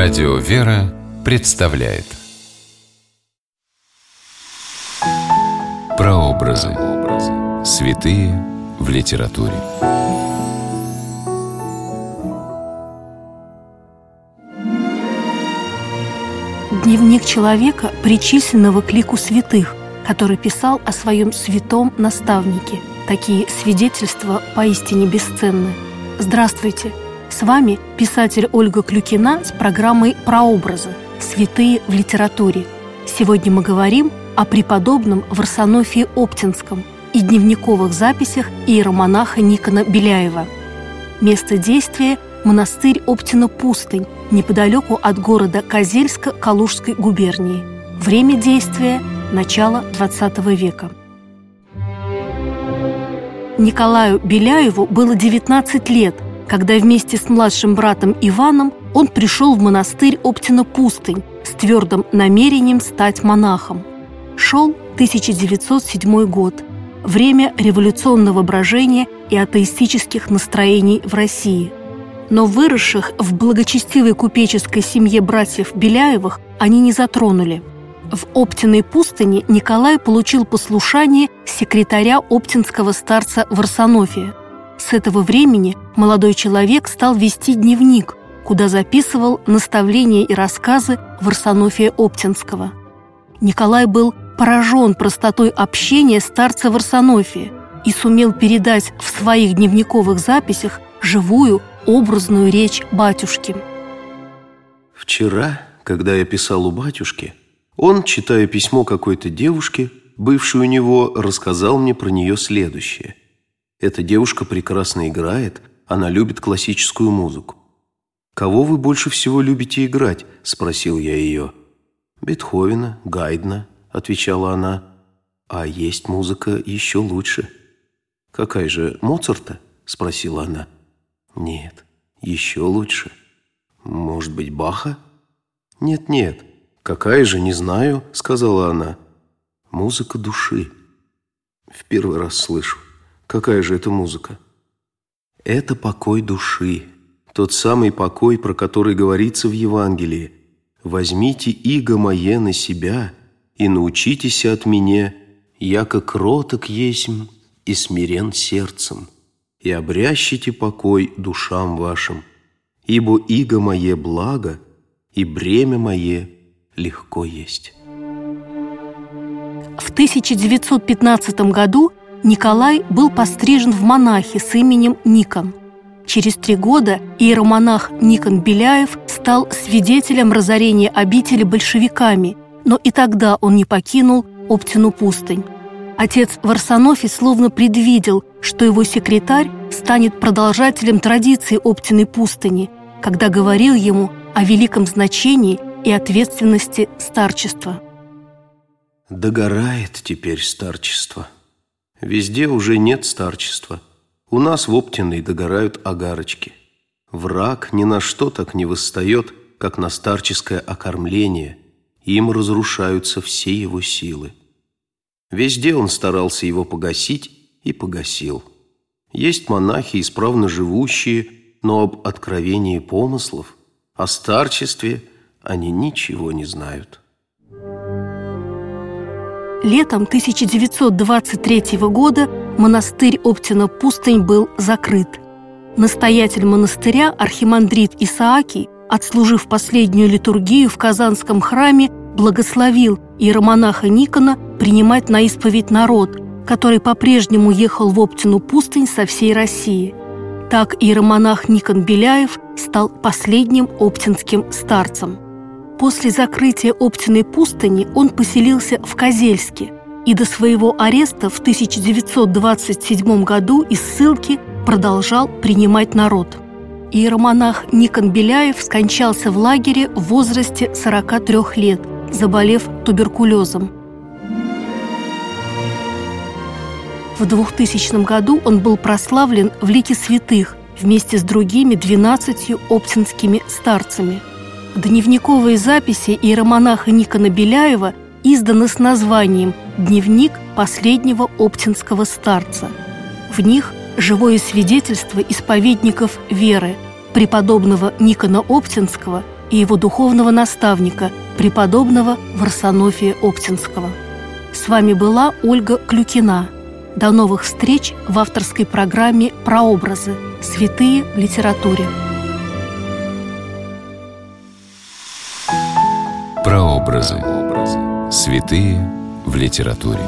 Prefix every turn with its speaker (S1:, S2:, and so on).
S1: Радио «Вера» представляет Прообразы. Святые в литературе.
S2: Дневник человека, причисленного к лику святых, который писал о своем святом наставнике. Такие свидетельства поистине бесценны. Здравствуйте! С вами писатель Ольга Клюкина с программой «Прообразы. Святые в литературе». Сегодня мы говорим о преподобном Варсонофии Оптинском и дневниковых записях иеромонаха Никона Беляева. Место действия – монастырь Оптина-Пустынь, неподалеку от города Козельска Калужской губернии. Время действия – начало XX века. Николаю Беляеву было 19 лет – когда вместе с младшим братом Иваном он пришел в монастырь Оптина-Пустынь с твердым намерением стать монахом. Шел 1907 год, время революционного брожения и атеистических настроений в России. Но выросших в благочестивой купеческой семье братьев Беляевых они не затронули. В Оптиной пустыне Николай получил послушание секретаря оптинского старца Варсонофия – с этого времени молодой человек стал вести дневник, куда записывал наставления и рассказы Варсонофия Оптинского. Николай был поражен простотой общения старца Варсонофия и сумел передать в своих дневниковых записях живую, образную речь батюшки.
S3: Вчера, когда я писал у батюшки, он, читая письмо какой-то девушке, бывшей у него, рассказал мне про нее следующее – эта девушка прекрасно играет, она любит классическую музыку. «Кого вы больше всего любите играть?» – спросил я ее. «Бетховена, Гайдна», – отвечала она. «А есть музыка еще лучше». «Какая же, Моцарта?» – спросила она. «Нет, еще лучше». «Может быть, Баха?» «Нет-нет, какая же, не знаю», – сказала она. «Музыка души». В первый раз слышу. Какая же это музыка? Это покой души, тот самый покой, про который говорится в Евангелии. «Возьмите иго мое на себя и научитесь от меня, яко кроток есмь и смирен сердцем, и обрящите покой душам вашим, ибо иго мое благо, и бремя мое легко есть».
S2: В 1915 году Николай был пострижен в монахи с именем Никон. Через три года иеромонах Никон Беляев стал свидетелем разорения обители большевиками, но и тогда он не покинул Оптину пустынь. Отец Варсонофий словно предвидел, что его секретарь станет продолжателем традиции Оптиной пустыни, когда говорил ему о великом значении и ответственности старчества.
S3: «Догорает теперь старчество», Везде уже нет старчества. У нас в Оптиной догорают огарочки. Враг ни на что так не восстает, как на старческое окормление. Им разрушаются все его силы. Везде он старался его погасить и погасил. Есть монахи, исправно живущие, но об откровении помыслов, о старчестве они ничего не знают.
S2: Летом 1923 года монастырь Оптина-Пустынь был закрыт. Настоятель монастыря, архимандрит Исаакий, отслужив последнюю литургию в Казанском храме, благословил иеромонаха Никона принимать на исповедь народ, который по-прежнему ехал в Оптину пустынь со всей России. Так иеромонах Никон Беляев стал последним оптинским старцем – После закрытия Оптиной пустыни он поселился в Козельске и до своего ареста в 1927 году из ссылки продолжал принимать народ. Иеромонах Никон Беляев скончался в лагере в возрасте 43 лет, заболев туберкулезом. В 2000 году он был прославлен в лике святых вместе с другими 12 оптинскими старцами – Дневниковые записи иеромонаха Никона Беляева изданы с названием «Дневник последнего оптинского старца». В них живое свидетельство исповедников веры, преподобного Никона Оптинского и его духовного наставника, преподобного Варсонофия Оптинского. С вами была Ольга Клюкина. До новых встреч в авторской программе «Прообразы. Святые в литературе».
S1: Прообразы. Святые в литературе.